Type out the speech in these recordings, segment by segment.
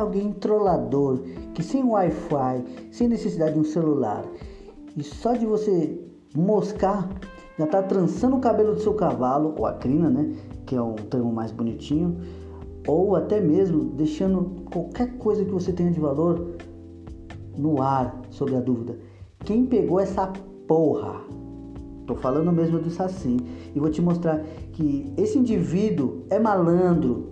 alguém trollador que sem Wi-Fi, sem necessidade de um celular, e só de você moscar já está trançando o cabelo do seu cavalo, ou a crina, né? Que é um termo mais bonitinho, ou até mesmo deixando qualquer coisa que você tenha de valor no ar sobre a dúvida. Quem pegou essa porra? Tô falando mesmo do Saci e vou te mostrar que esse indivíduo é malandro,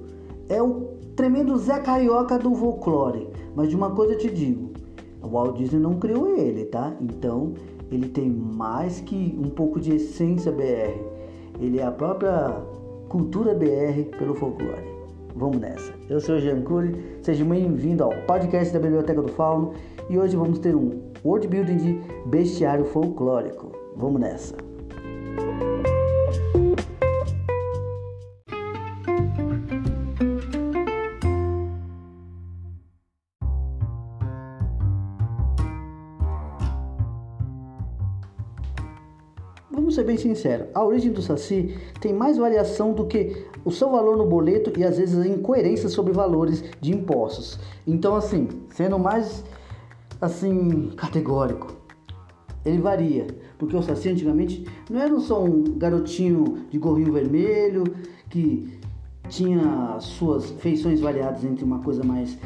é o tremendo Zé Carioca do folclore. Mas de uma coisa eu te digo, o Walt Disney não criou ele, tá? Então ele tem mais que um pouco de essência BR. Ele é a própria cultura BR pelo folclore. Vamos nessa. Eu sou o Jean Cury, seja bem-vindo ao podcast da Biblioteca do Fauno e hoje vamos ter um world building de bestiário folclórico. Vamos nessa. Sinceros, a origem do Saci tem mais variação do que o seu valor no boleto e às vezes a incoerência sobre valores de impostos. Então, assim, sendo mais assim categórico, ele varia, porque o Saci antigamente não era só um garotinho de gorrinho vermelho que tinha suas feições variadas entre uma coisa mais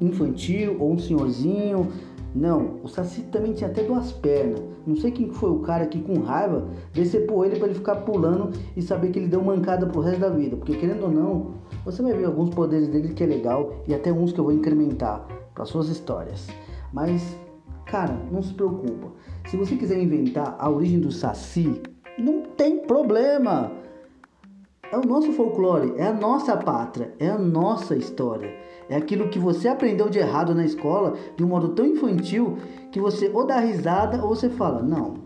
infantil ou um senhorzinho não, o Saci também tinha até duas pernas. Não sei quem foi o cara que com raiva decepou ele para ele ficar pulando e saber que ele deu mancada pro resto da vida. Porque querendo ou não, você vai ver alguns poderes dele que é legal e até uns que eu vou incrementar para suas histórias. Mas, cara, não se preocupa. Se você quiser inventar a origem do Saci, não tem problema. É o nosso folclore, é a nossa pátria, é a nossa história. É aquilo que você aprendeu de errado na escola de um modo tão infantil que você ou dá risada ou você fala: Não, o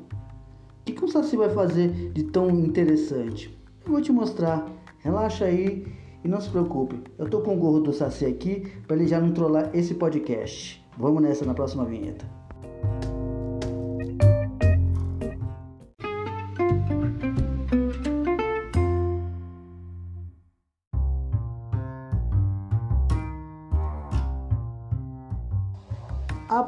que, que um Saci vai fazer de tão interessante? Eu vou te mostrar. Relaxa aí e não se preocupe. Eu tô com o gorro do Saci aqui para ele já não trollar esse podcast. Vamos nessa na próxima vinheta.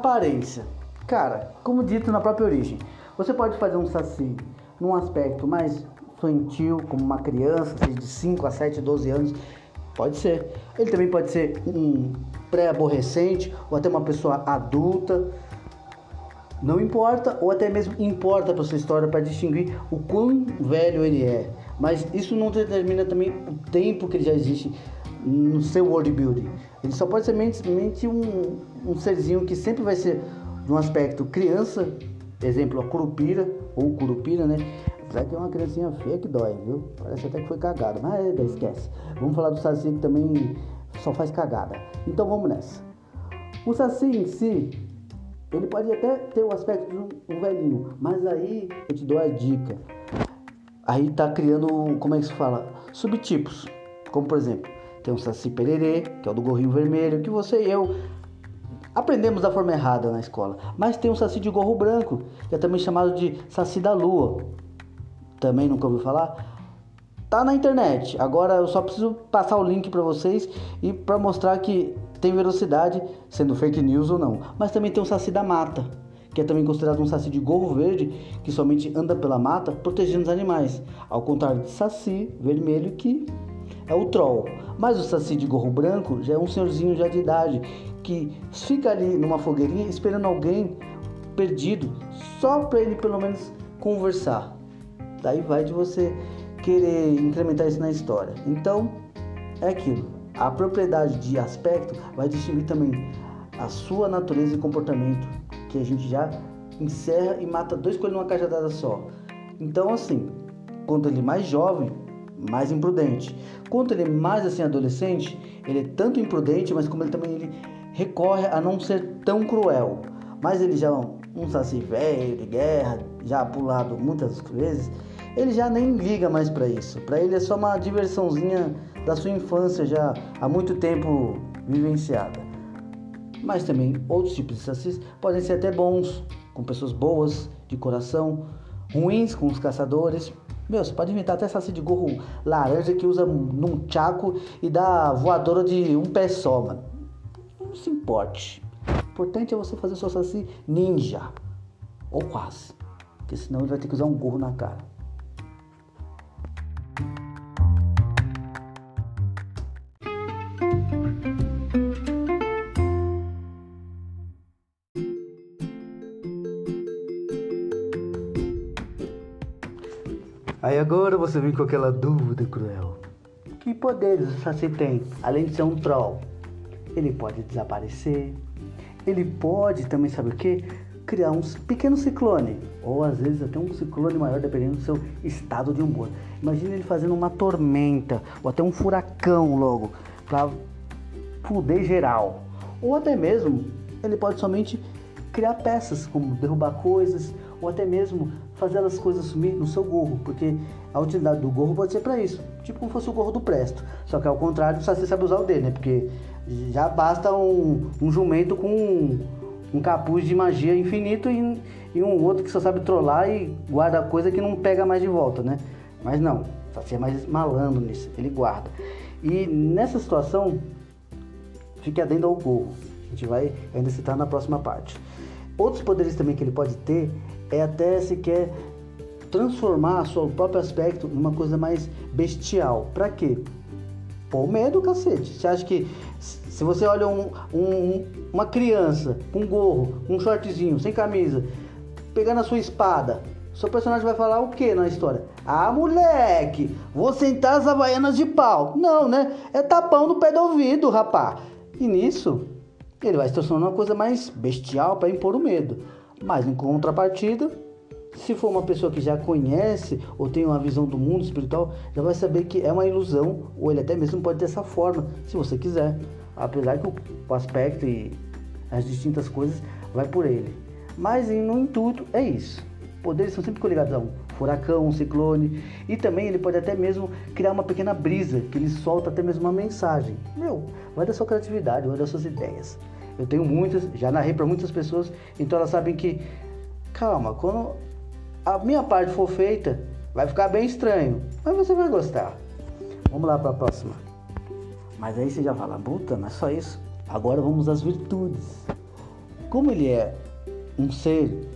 Aparência. Cara, como dito na própria origem, você pode fazer um saci num aspecto mais infantil, como uma criança, seja de 5 a 7, 12 anos, pode ser. Ele também pode ser um pré-aborrecente ou até uma pessoa adulta. Não importa, ou até mesmo importa para sua história para distinguir o quão velho ele é. Mas isso não determina também o tempo que ele já existe no seu world building. Ele só pode ser simplesmente um, um serzinho que sempre vai ser de um aspecto criança, exemplo, a curupira, ou curupira, né? Apesar que é uma criancinha feia que dói, viu? Parece até que foi cagada, mas esquece. Vamos falar do Saci que também só faz cagada. Então vamos nessa. O Saci em si, ele pode até ter o aspecto de um velhinho, mas aí eu te dou a dica. Aí tá criando, como é que se fala? Subtipos. Como por exemplo, tem o Saci Pererê, que é o do gorrinho vermelho, que você e eu aprendemos da forma errada na escola. Mas tem o Saci de gorro branco, que é também chamado de Saci da Lua. Também nunca ouviu falar? Tá na internet. Agora eu só preciso passar o link para vocês e para mostrar que tem velocidade, sendo fake news ou não. Mas também tem o Saci da Mata, que é também considerado um saci de gorro verde que somente anda pela mata protegendo os animais, ao contrário de saci vermelho que é o troll. Mas o saci de gorro branco já é um senhorzinho já de idade que fica ali numa fogueirinha esperando alguém perdido, só para ele pelo menos conversar. Daí vai de você querer incrementar isso na história. Então, é aquilo. A propriedade de aspecto vai distinguir também a sua natureza e comportamento, que a gente já encerra e mata dois coelhos numa cajadada só. Então, assim, quando ele é mais jovem, mais imprudente. Quanto ele é mais assim adolescente, ele é tanto imprudente, mas como ele também ele recorre a não ser tão cruel. Mas ele já um saci velho de guerra, já pulado muitas vezes, ele já nem liga mais para isso. Para ele é só uma diversãozinha da sua infância já há muito tempo vivenciada. Mas também outros tipos de sacis podem ser até bons, com pessoas boas de coração, ruins com os caçadores, meu, você pode inventar até saci de gorro laranja que usa num tchaco e dá voadora de um pé só, mano. não se importe. O importante é você fazer seu saci ninja. Ou quase. Porque senão ele vai ter que usar um gorro na cara. Agora você vem com aquela dúvida cruel. Que poderes o Saci tem, além de ser um troll? Ele pode desaparecer. Ele pode também, sabe o que? Criar um pequeno ciclone. Ou às vezes até um ciclone maior, dependendo do seu estado de humor. Imagine ele fazendo uma tormenta, ou até um furacão logo, para fuder geral. Ou até mesmo, ele pode somente criar peças, como derrubar coisas, ou até mesmo fazer as coisas sumir no seu gorro, porque a utilidade do gorro pode ser para isso, tipo como fosse o gorro do Presto. Só que ao contrário, só você sabe usar o dele, né? Porque já basta um, um jumento com um, um, capuz de magia infinito e, e, um outro que só sabe trollar e guarda coisa que não pega mais de volta, né? Mas não, Saci é mais malandro nisso, ele guarda. E nessa situação, fique adendo ao gorro. A gente vai ainda citar na próxima parte. Outros poderes também que ele pode ter é até se quer transformar seu próprio aspecto numa coisa mais bestial. Para quê? Pô, medo, cacete. Você acha que se você olha um, um, uma criança com um gorro, um shortzinho, sem camisa, pegando a sua espada, seu personagem vai falar o que na história? Ah, moleque, vou sentar as havaianas de pau. Não, né? É tapão no pé do ouvido, rapá. E nisso, ele vai se transformar numa coisa mais bestial para impor o medo. Mas em contrapartida, se for uma pessoa que já conhece ou tem uma visão do mundo espiritual, já vai saber que é uma ilusão, ou ele até mesmo pode ter essa forma, se você quiser. Apesar que o aspecto e as distintas coisas vai por ele. Mas no intuito é isso. Poderes são sempre coligados a um furacão, um ciclone. E também ele pode até mesmo criar uma pequena brisa, que ele solta até mesmo uma mensagem. Meu, vai da sua criatividade, vai das suas ideias. Eu tenho muitas, já narrei para muitas pessoas, então elas sabem que, calma, quando a minha parte for feita, vai ficar bem estranho, mas você vai gostar. Vamos lá para a próxima. Mas aí você já fala, puta, é só isso. Agora vamos às virtudes. Como ele é um ser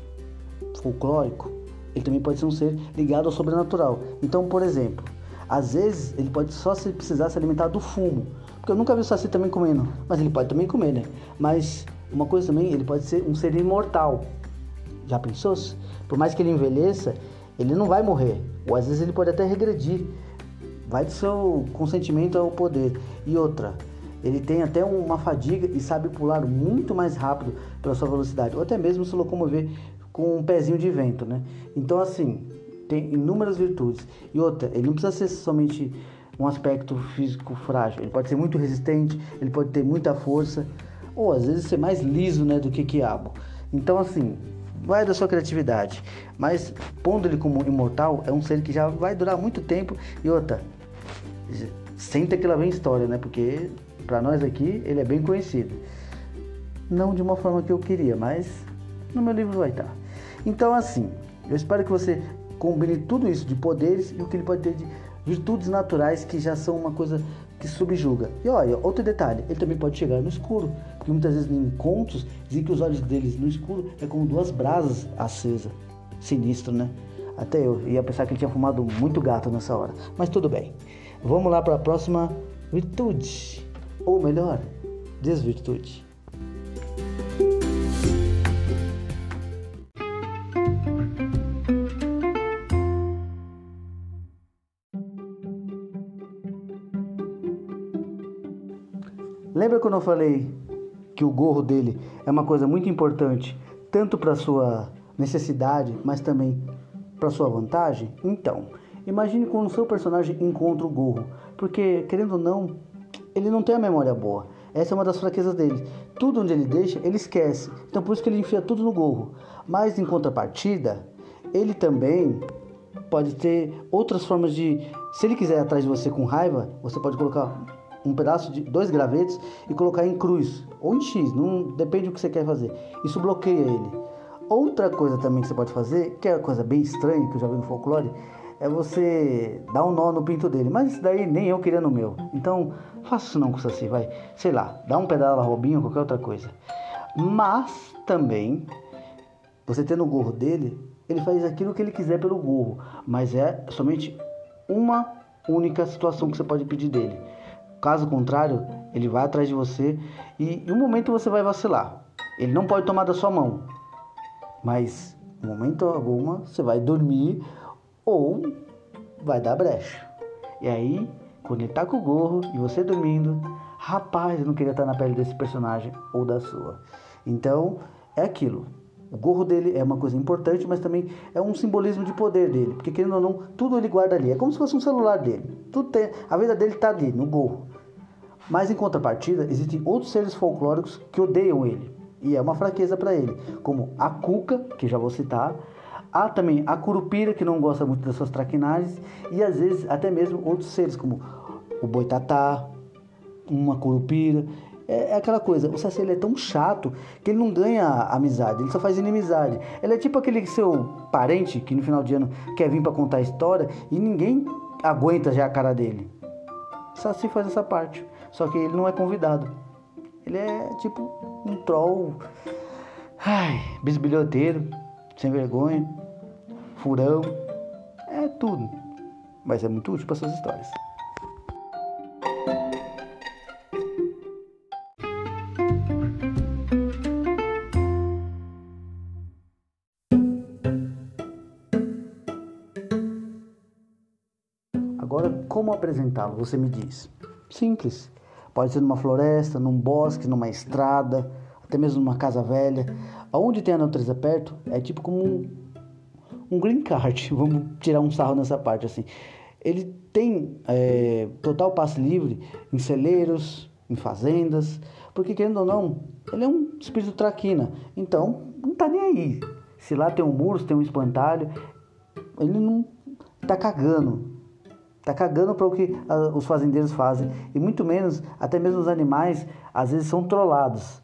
folclórico, ele também pode ser um ser ligado ao sobrenatural. Então, por exemplo, às vezes ele pode só se precisar se alimentar do fumo. Porque eu nunca vi o Saci também comendo. Mas ele pode também comer, né? Mas uma coisa também, ele pode ser um ser imortal. Já pensou? Por mais que ele envelheça, ele não vai morrer. Ou às vezes ele pode até regredir. Vai do seu consentimento ao poder. E outra, ele tem até uma fadiga e sabe pular muito mais rápido pela sua velocidade. Ou até mesmo se locomover com um pezinho de vento, né? Então, assim, tem inúmeras virtudes. E outra, ele não precisa ser somente um aspecto físico frágil. Ele pode ser muito resistente, ele pode ter muita força, ou às vezes ser mais liso né, do que quiabo. Então, assim, vai da sua criatividade. Mas, pondo ele como imortal, é um ser que já vai durar muito tempo. E outra, senta que lá vem história, né? Porque para nós aqui ele é bem conhecido. Não de uma forma que eu queria, mas no meu livro vai estar. Então, assim, eu espero que você combine tudo isso de poderes e o que ele pode ter de virtudes naturais que já são uma coisa que subjuga. E olha, outro detalhe, ele também pode chegar no escuro, porque muitas vezes em contos dizem que os olhos deles no escuro é como duas brasas acesas. Sinistro, né? Até eu ia pensar que ele tinha fumado muito gato nessa hora. Mas tudo bem. Vamos lá para a próxima virtude. Ou melhor, desvirtude. Lembra quando eu falei que o gorro dele é uma coisa muito importante, tanto para sua necessidade, mas também para sua vantagem? Então, imagine quando o seu personagem encontra o gorro, porque querendo ou não, ele não tem a memória boa. Essa é uma das fraquezas dele. Tudo onde ele deixa, ele esquece. Então por isso que ele enfia tudo no gorro. Mas em contrapartida, ele também pode ter outras formas de. Se ele quiser ir atrás de você com raiva, você pode colocar um pedaço de dois gravetos e colocar em cruz ou em X, não depende do que você quer fazer. Isso bloqueia ele. Outra coisa também que você pode fazer, que é uma coisa bem estranha que eu já vi no folclore, é você dar um nó no pinto dele. Mas isso daí nem eu queria no meu. Então, faça isso não com Saci, vai. Sei lá, dá um pedala Robinho, qualquer outra coisa. Mas também, você tendo o gorro dele, ele faz aquilo que ele quiser pelo gorro. Mas é somente uma única situação que você pode pedir dele. Caso contrário, ele vai atrás de você e em um momento você vai vacilar. Ele não pode tomar da sua mão, mas em momento alguma você vai dormir ou vai dar brecha. E aí, quando ele tá com o gorro e você dormindo, rapaz, eu não queria estar na pele desse personagem ou da sua. Então, é aquilo. O gorro dele é uma coisa importante, mas também é um simbolismo de poder dele, porque querendo ou não, tudo ele guarda ali. É como se fosse um celular dele. Tudo tem, a vida dele está ali, no gorro. Mas em contrapartida, existem outros seres folclóricos que odeiam ele. E é uma fraqueza para ele, como a cuca, que já vou citar, há também a curupira, que não gosta muito das suas traquinagens, e às vezes até mesmo outros seres, como o boitatá, uma curupira. É, é aquela coisa, o Saci ele é tão chato que ele não ganha amizade, ele só faz inimizade. Ele é tipo aquele seu parente que no final de ano quer vir para contar a história e ninguém aguenta já a cara dele. O Saci faz essa parte, só que ele não é convidado. Ele é tipo um troll, ai, bisbilhoteiro, sem vergonha, furão, é tudo. Mas é muito útil para essas histórias. Apresentá-lo? Você me diz. Simples. Pode ser numa floresta, num bosque, numa estrada, até mesmo numa casa velha. Aonde tem a natureza perto, é tipo como um, um green card. Vamos tirar um sarro nessa parte assim. Ele tem é, total passe livre em celeiros, em fazendas, porque querendo ou não, ele é um espírito traquina. Então, não tá nem aí. Se lá tem um muro, se tem um espantalho, ele não tá cagando. Tá cagando para o que os fazendeiros fazem. E muito menos, até mesmo os animais, às vezes são trollados.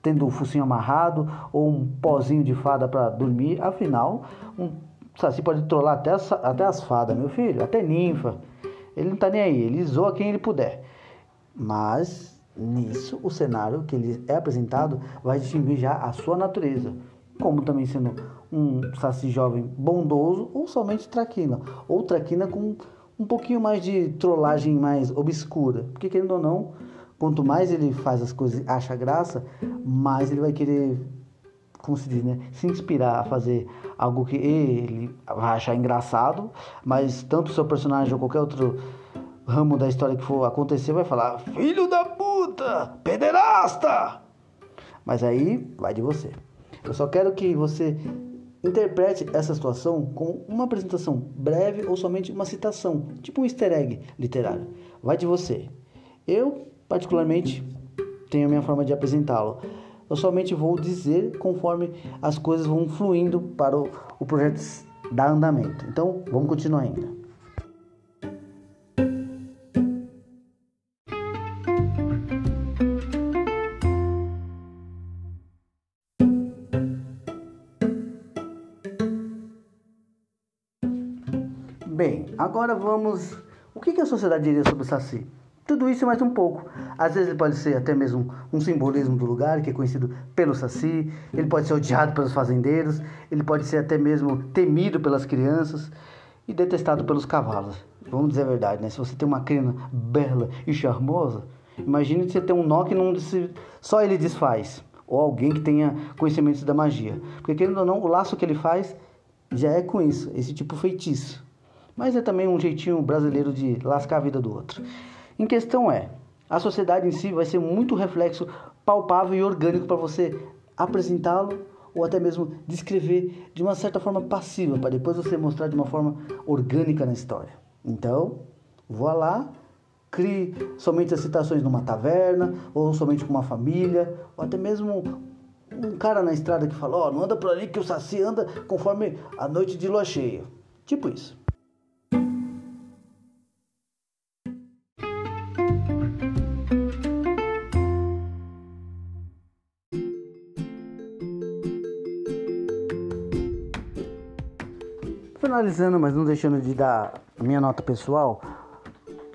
Tendo o focinho amarrado ou um pozinho de fada para dormir. Afinal, um saci pode trollar até as, até as fadas, meu filho, até ninfa. Ele não tá nem aí, ele zoa quem ele puder. Mas nisso, o cenário que ele é apresentado vai distinguir já a sua natureza. Como também sendo um saci jovem bondoso ou somente traquina. Ou traquina com um pouquinho mais de trollagem mais obscura. Porque querendo ou não, quanto mais ele faz as coisas acha graça, mais ele vai querer, como se diz, né? Se inspirar a fazer algo que ele vai achar engraçado, mas tanto o seu personagem ou qualquer outro ramo da história que for acontecer vai falar: Filho da puta! Pederasta! Mas aí vai de você. Eu só quero que você Interprete essa situação como uma apresentação breve ou somente uma citação, tipo um easter egg literário. Vai de você. Eu, particularmente, tenho a minha forma de apresentá-lo. Eu somente vou dizer conforme as coisas vão fluindo para o, o projeto dar andamento. Então, vamos continuar ainda. Agora vamos. O que a sociedade diria sobre o Saci? Tudo isso e mais um pouco. Às vezes ele pode ser até mesmo um simbolismo do lugar, que é conhecido pelo Saci, ele pode ser odiado pelos fazendeiros, ele pode ser até mesmo temido pelas crianças e detestado pelos cavalos. Vamos dizer a verdade, né? Se você tem uma crina bela e charmosa, imagine você ter um nó que não só ele desfaz, ou alguém que tenha conhecimentos da magia. Porque querendo ou não, o laço que ele faz já é com isso, esse tipo feitiço mas é também um jeitinho brasileiro de lascar a vida do outro. Em questão é, a sociedade em si vai ser muito reflexo palpável e orgânico para você apresentá-lo ou até mesmo descrever de uma certa forma passiva, para depois você mostrar de uma forma orgânica na história. Então, vá lá, crie somente as citações numa taverna, ou somente com uma família, ou até mesmo um cara na estrada que fala, ó, oh, não anda por ali que o Saci anda conforme a noite de lua cheia. Tipo isso. Finalizando, mas não deixando de dar a minha nota pessoal,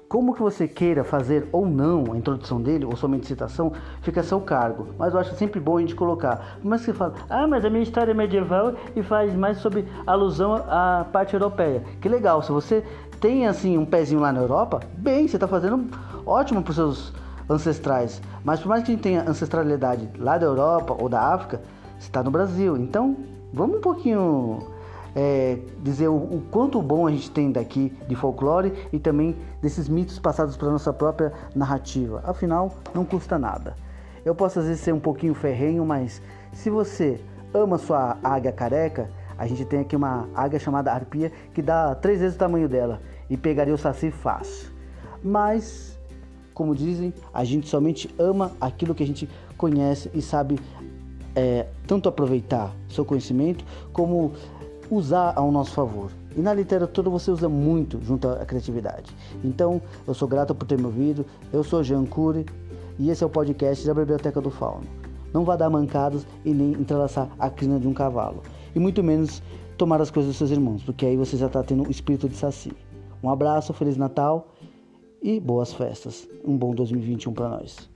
como que você queira fazer ou não a introdução dele, ou somente citação, fica a seu cargo. Mas eu acho sempre bom a gente colocar. Mas você fala, ah, mas a minha história é medieval e faz mais sobre alusão à parte europeia. Que legal, se você tem assim um pezinho lá na Europa, bem, você está fazendo ótimo para os seus ancestrais. Mas por mais que a gente tenha ancestralidade lá da Europa ou da África, está no Brasil. Então, vamos um pouquinho é, dizer o, o, quanto bom a gente tem daqui de folclore e também desses mitos passados para nossa própria narrativa. Afinal, não custa nada. Eu posso às vezes ser um pouquinho ferrenho, mas se você ama sua águia careca, a gente tem aqui uma águia chamada arpia que dá três vezes o tamanho dela e pegaria o saci fácil. Mas, como dizem, a gente somente ama aquilo que a gente conhece e sabe é, tanto aproveitar seu conhecimento como usar ao nosso favor. E na literatura você usa muito junto à criatividade. Então, eu sou grato por ter me ouvido. Eu sou Jean Cury e esse é o podcast da Biblioteca do Fauno. Não vá dar mancadas e nem entrelaçar a crina de um cavalo. E muito menos tomar as coisas dos seus irmãos, porque aí você já está tendo o espírito de saci. Um abraço, Feliz Natal e boas festas. Um bom 2021 para nós.